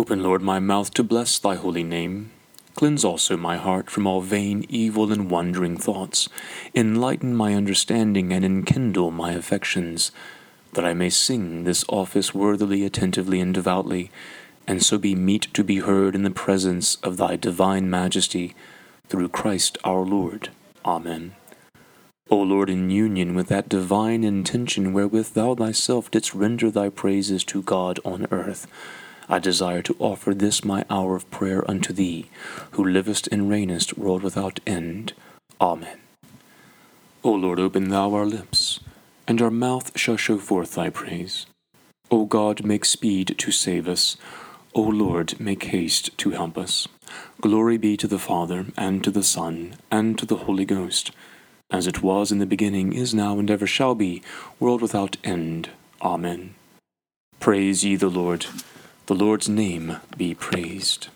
Open, Lord, my mouth to bless thy holy name. Cleanse also my heart from all vain, evil, and wandering thoughts. Enlighten my understanding and enkindle my affections, that I may sing this office worthily, attentively, and devoutly, and so be meet to be heard in the presence of thy divine majesty, through Christ our Lord. Amen. O Lord, in union with that divine intention wherewith thou thyself didst render thy praises to God on earth, I desire to offer this my hour of prayer unto thee, who livest and reignest world without end. Amen. O Lord, open thou our lips, and our mouth shall show forth thy praise. O God, make speed to save us. O Lord, make haste to help us. Glory be to the Father, and to the Son, and to the Holy Ghost, as it was in the beginning, is now, and ever shall be, world without end. Amen. Praise ye the Lord. The Lord's name be praised.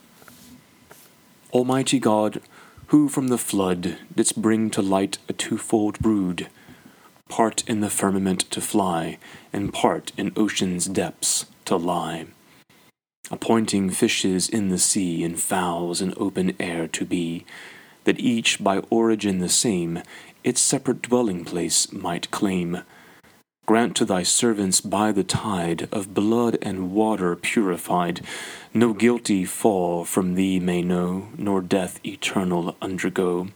Almighty God, who from the flood didst bring to light a twofold brood, part in the firmament to fly, and part in ocean's depths to lie, appointing fishes in the sea and fowls in open air to be, that each by origin the same its separate dwelling place might claim Grant to thy servants by the tide of blood and water purified, no guilty fall from thee may know, nor death eternal undergo.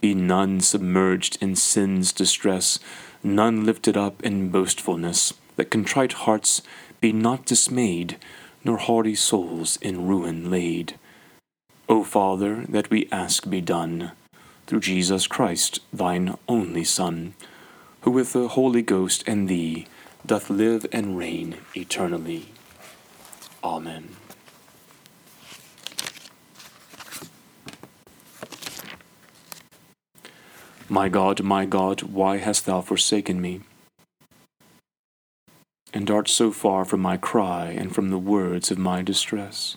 Be none submerged in sin's distress, none lifted up in boastfulness, that contrite hearts be not dismayed, nor haughty souls in ruin laid. O Father, that we ask be done, through Jesus Christ, thine only Son who with the Holy Ghost and thee doth live and reign eternally. Amen. My God, my God, why hast thou forsaken me? And art so far from my cry and from the words of my distress.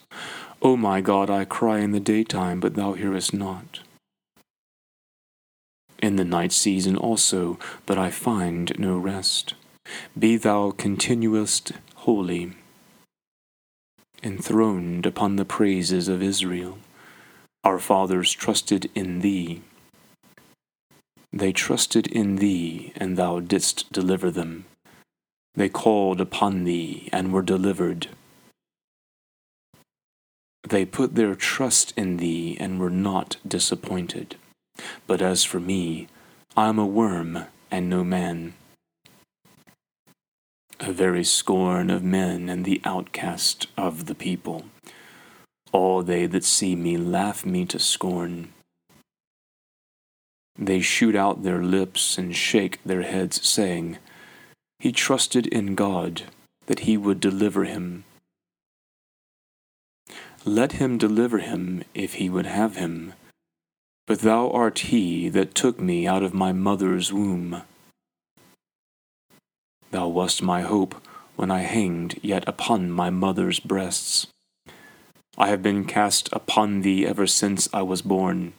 O my God, I cry in the daytime, but thou hearest not in the night season also, but I find no rest. Be thou continuest holy, enthroned upon the praises of Israel. Our fathers trusted in thee. They trusted in thee, and thou didst deliver them. They called upon thee, and were delivered. They put their trust in thee, and were not disappointed. But as for me, I am a worm and no man, a very scorn of men and the outcast of the people. All they that see me laugh me to scorn. They shoot out their lips and shake their heads, saying, He trusted in God that he would deliver him. Let him deliver him if he would have him. But thou art he that took me out of my mother's womb. Thou wast my hope when I hanged yet upon my mother's breasts. I have been cast upon thee ever since I was born.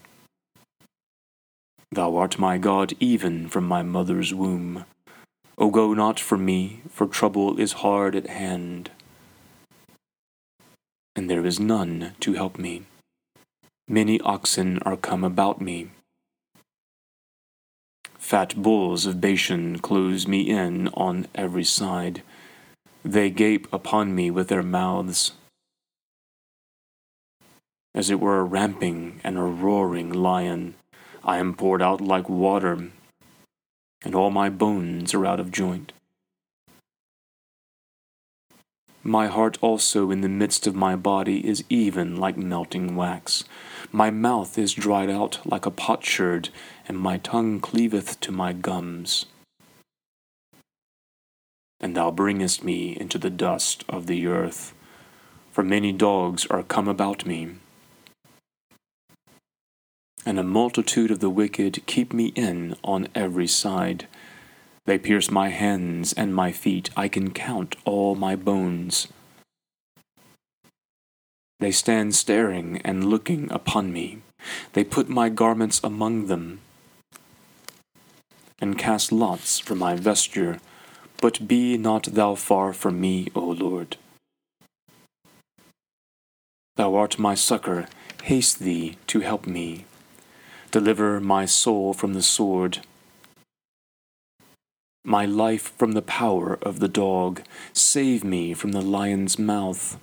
Thou art my God even from my mother's womb. O go not from me, for trouble is hard at hand, and there is none to help me. Many oxen are come about me. Fat bulls of Bashan close me in on every side. They gape upon me with their mouths. As it were a ramping and a roaring lion, I am poured out like water, and all my bones are out of joint. My heart also in the midst of my body is even like melting wax. My mouth is dried out like a potsherd, and my tongue cleaveth to my gums. And thou bringest me into the dust of the earth, for many dogs are come about me. And a multitude of the wicked keep me in on every side. They pierce my hands and my feet. I can count all my bones. They stand staring and looking upon me. They put my garments among them and cast lots for my vesture. But be not thou far from me, O Lord. Thou art my succor, haste thee to help me. Deliver my soul from the sword, my life from the power of the dog. Save me from the lion's mouth,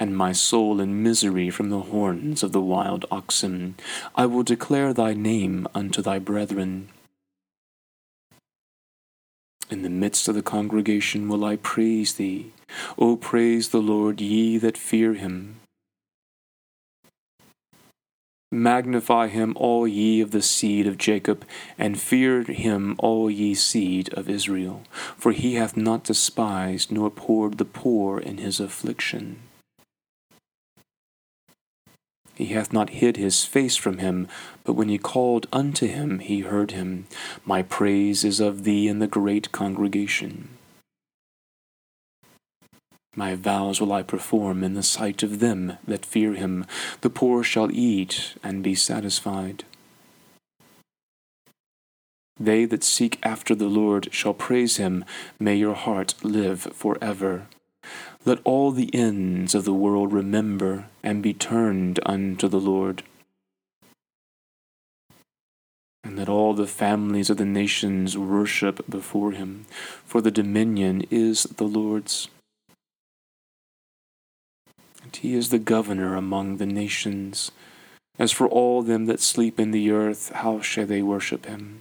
and my soul in misery from the horns of the wild oxen. I will declare thy name unto thy brethren. In the midst of the congregation will I praise thee. O praise the Lord, ye that fear him. Magnify him, all ye of the seed of Jacob, and fear him, all ye seed of Israel. For he hath not despised nor abhorred the poor in his affliction. He hath not hid his face from him, but when he called unto him, he heard him. My praise is of thee in the great congregation. My vows will I perform in the sight of them that fear him. The poor shall eat and be satisfied. They that seek after the Lord shall praise him. May your heart live for ever. Let all the ends of the world remember and be turned unto the Lord. And let all the families of the nations worship before him, for the dominion is the Lord's. And he is the governor among the nations. As for all them that sleep in the earth, how shall they worship him?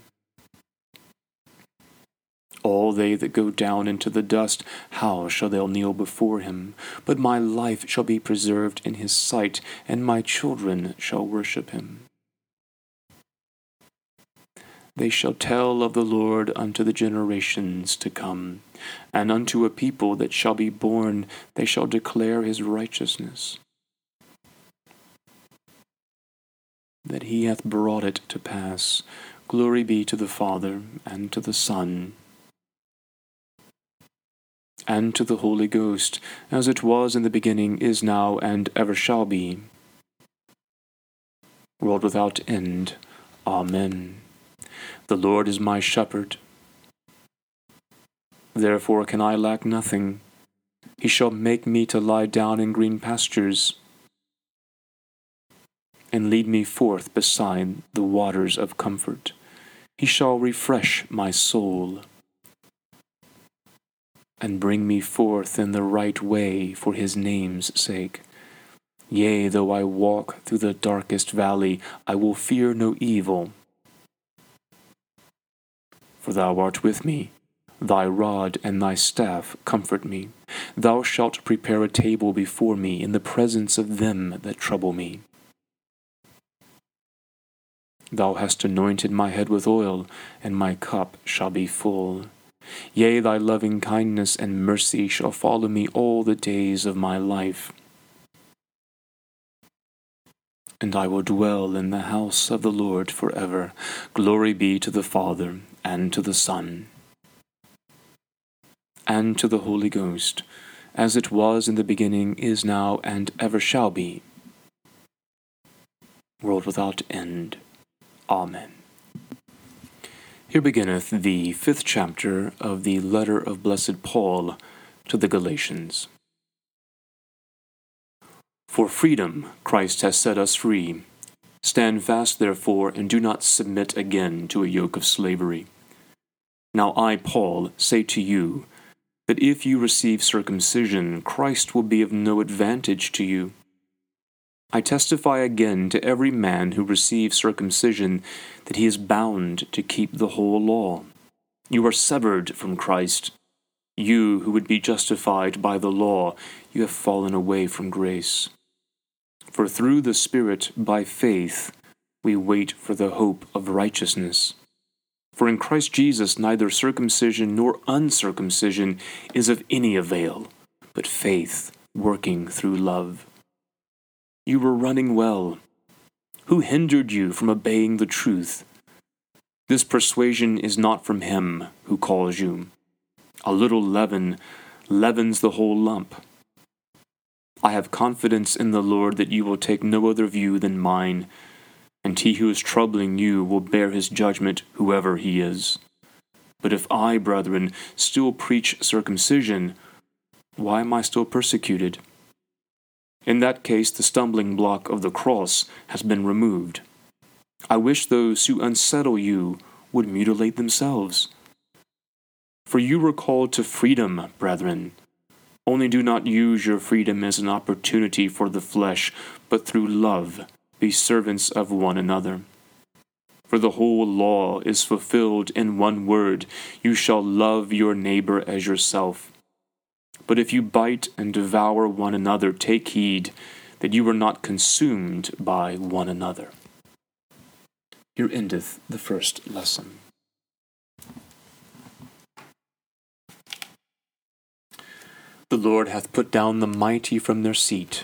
All they that go down into the dust, how shall they kneel before him? But my life shall be preserved in his sight, and my children shall worship him. They shall tell of the Lord unto the generations to come, and unto a people that shall be born they shall declare his righteousness. That he hath brought it to pass. Glory be to the Father, and to the Son, and to the Holy Ghost, as it was in the beginning, is now, and ever shall be, world without end. Amen. The Lord is my shepherd. Therefore can I lack nothing. He shall make me to lie down in green pastures, and lead me forth beside the waters of comfort. He shall refresh my soul and bring me forth in the right way for his name's sake. Yea, though I walk through the darkest valley, I will fear no evil. For thou art with me, thy rod and thy staff comfort me. Thou shalt prepare a table before me in the presence of them that trouble me. Thou hast anointed my head with oil, and my cup shall be full. Yea, thy loving kindness and mercy shall follow me all the days of my life. And I will dwell in the house of the Lord for ever. Glory be to the Father, and to the Son, and to the Holy Ghost, as it was in the beginning, is now, and ever shall be. World without end. Amen. Here beginneth the fifth chapter of the letter of blessed Paul to the Galatians. For freedom Christ has set us free. Stand fast, therefore, and do not submit again to a yoke of slavery. Now I, Paul, say to you that if you receive circumcision, Christ will be of no advantage to you. I testify again to every man who receives circumcision that he is bound to keep the whole law. You are severed from Christ. You who would be justified by the law, you have fallen away from grace. For through the Spirit, by faith, we wait for the hope of righteousness. For in Christ Jesus neither circumcision nor uncircumcision is of any avail, but faith working through love. You were running well. Who hindered you from obeying the truth? This persuasion is not from him who calls you. A little leaven leavens the whole lump. I have confidence in the Lord that you will take no other view than mine, and he who is troubling you will bear his judgment, whoever he is. But if I, brethren, still preach circumcision, why am I still persecuted? In that case, the stumbling block of the cross has been removed. I wish those who unsettle you would mutilate themselves. For you were called to freedom, brethren. Only do not use your freedom as an opportunity for the flesh, but through love be servants of one another. For the whole law is fulfilled in one word you shall love your neighbor as yourself. But if you bite and devour one another, take heed that you are not consumed by one another. Here endeth the first lesson. The Lord hath put down the mighty from their seat,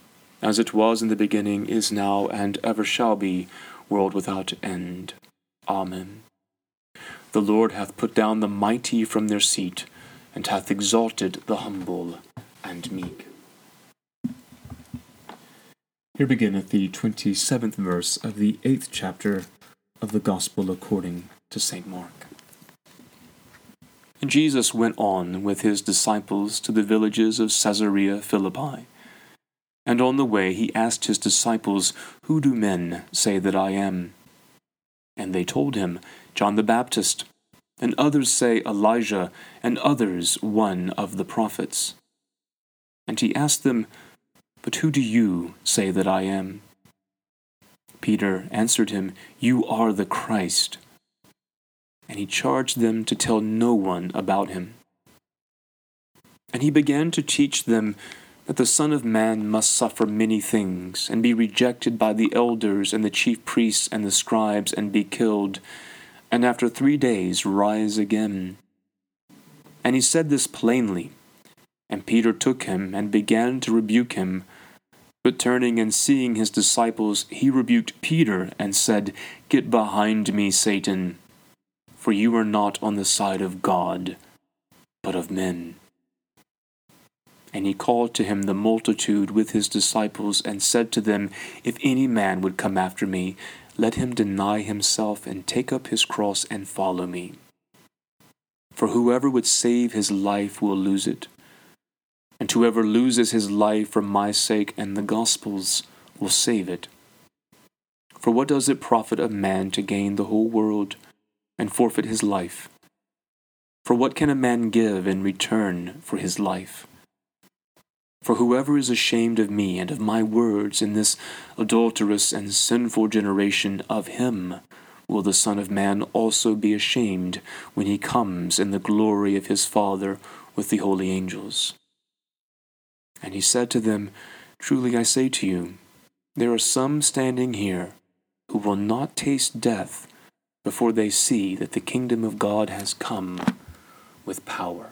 as it was in the beginning, is now, and ever shall be, world without end. Amen. The Lord hath put down the mighty from their seat, and hath exalted the humble and meek. Here beginneth the twenty seventh verse of the eighth chapter of the Gospel according to St. Mark. And Jesus went on with his disciples to the villages of Caesarea Philippi. And on the way he asked his disciples, Who do men say that I am? And they told him, John the Baptist, and others say Elijah, and others one of the prophets. And he asked them, But who do you say that I am? Peter answered him, You are the Christ and he charged them to tell no one about him. And he began to teach them that the Son of Man must suffer many things, and be rejected by the elders and the chief priests and the scribes, and be killed, and after three days rise again. And he said this plainly. And Peter took him and began to rebuke him. But turning and seeing his disciples, he rebuked Peter and said, Get behind me, Satan for you are not on the side of God, but of men. And he called to him the multitude with his disciples, and said to them, If any man would come after me, let him deny himself and take up his cross and follow me. For whoever would save his life will lose it, and whoever loses his life for my sake and the gospel's will save it. For what does it profit a man to gain the whole world? and forfeit his life. For what can a man give in return for his life? For whoever is ashamed of me and of my words in this adulterous and sinful generation, of him will the Son of Man also be ashamed when he comes in the glory of his Father with the holy angels. And he said to them, Truly I say to you, there are some standing here who will not taste death before they see that the kingdom of God has come with power.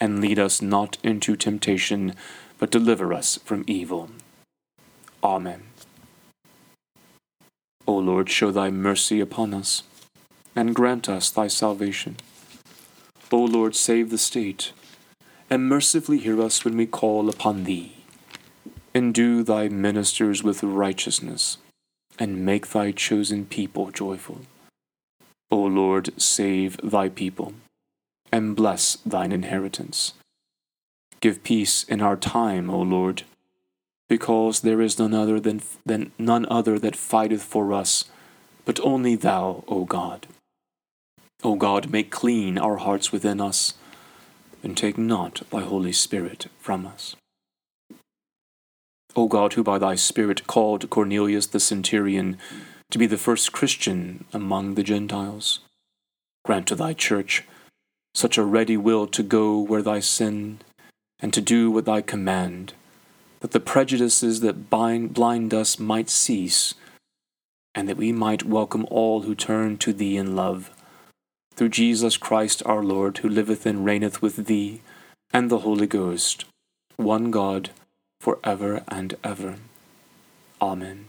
and lead us not into temptation, but deliver us from evil. Amen. O Lord, show thy mercy upon us, and grant us thy salvation. O Lord, save the state, and mercifully hear us when we call upon thee. Endue thy ministers with righteousness, and make thy chosen people joyful. O Lord, save thy people and bless thine inheritance. Give peace in our time, O Lord, because there is none other than, than none other that fighteth for us, but only thou, O God. O God, make clean our hearts within us, and take not thy Holy Spirit from us. O God, who by thy Spirit called Cornelius the centurion to be the first Christian among the Gentiles, grant to thy church such a ready will to go where thy sin, and to do what thy command, that the prejudices that bind, blind us might cease, and that we might welcome all who turn to thee in love. Through Jesus Christ our Lord, who liveth and reigneth with thee, and the Holy Ghost, one God, for ever and ever. Amen.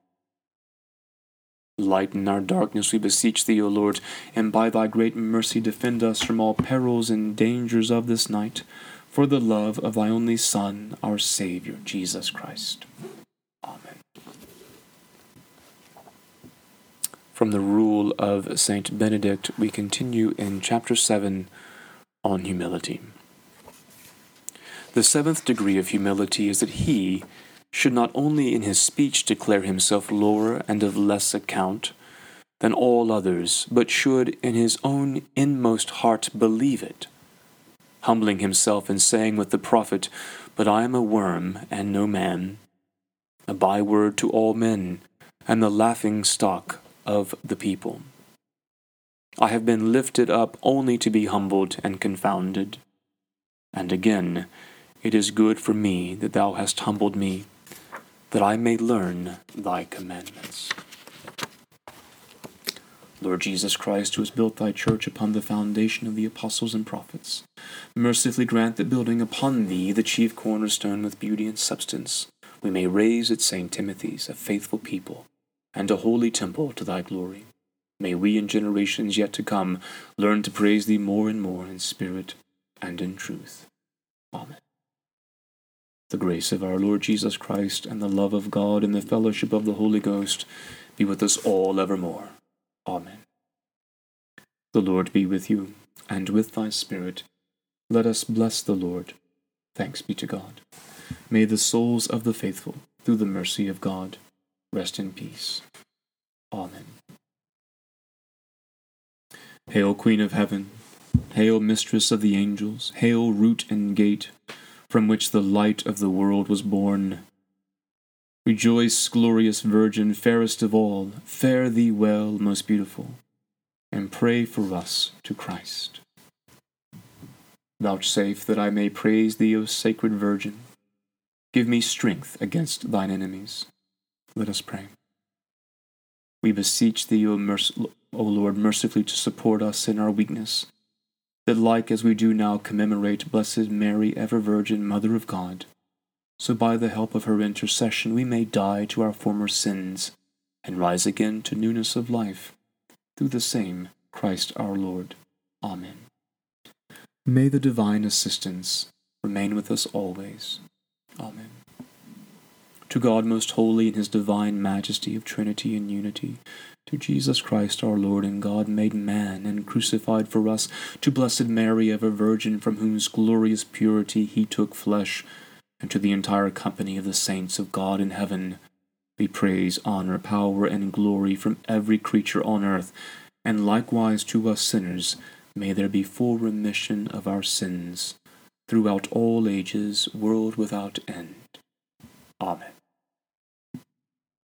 Lighten our darkness, we beseech thee, O Lord, and by thy great mercy defend us from all perils and dangers of this night, for the love of thy only Son, our Saviour, Jesus Christ. Amen. From the Rule of Saint Benedict, we continue in chapter 7 on humility. The seventh degree of humility is that he, should not only in his speech declare himself lower and of less account than all others, but should in his own inmost heart believe it, humbling himself and saying with the prophet, But I am a worm and no man, a byword to all men, and the laughing stock of the people. I have been lifted up only to be humbled and confounded. And again, it is good for me that thou hast humbled me that I may learn thy commandments. Lord Jesus Christ, who has built thy church upon the foundation of the apostles and prophets, mercifully grant that building upon thee, the chief cornerstone with beauty and substance, we may raise at St. Timothy's a faithful people and a holy temple to thy glory. May we in generations yet to come learn to praise thee more and more in spirit and in truth. Amen. The grace of our Lord Jesus Christ, and the love of God, and the fellowship of the Holy Ghost be with us all evermore. Amen. The Lord be with you, and with thy Spirit. Let us bless the Lord. Thanks be to God. May the souls of the faithful, through the mercy of God, rest in peace. Amen. Hail, Queen of Heaven! Hail, Mistress of the Angels! Hail, Root and Gate! From which the light of the world was born. Rejoice, glorious Virgin, fairest of all, fare thee well, most beautiful, and pray for us to Christ. Vouchsafe that I may praise thee, O sacred Virgin. Give me strength against thine enemies. Let us pray. We beseech thee, O, merc- o Lord, mercifully to support us in our weakness, that like as we do now commemorate Blessed Mary, ever Virgin, Mother of God, so by the help of her intercession we may die to our former sins and rise again to newness of life, through the same Christ our Lord. Amen. May the divine assistance remain with us always. Amen. To God most holy in his divine majesty of Trinity and unity, to Jesus Christ our Lord and God made man and crucified for us, to Blessed Mary ever Virgin from whose glorious purity he took flesh, and to the entire company of the saints of God in heaven, be praise, honor, power, and glory from every creature on earth, and likewise to us sinners, may there be full remission of our sins throughout all ages, world without end. Amen.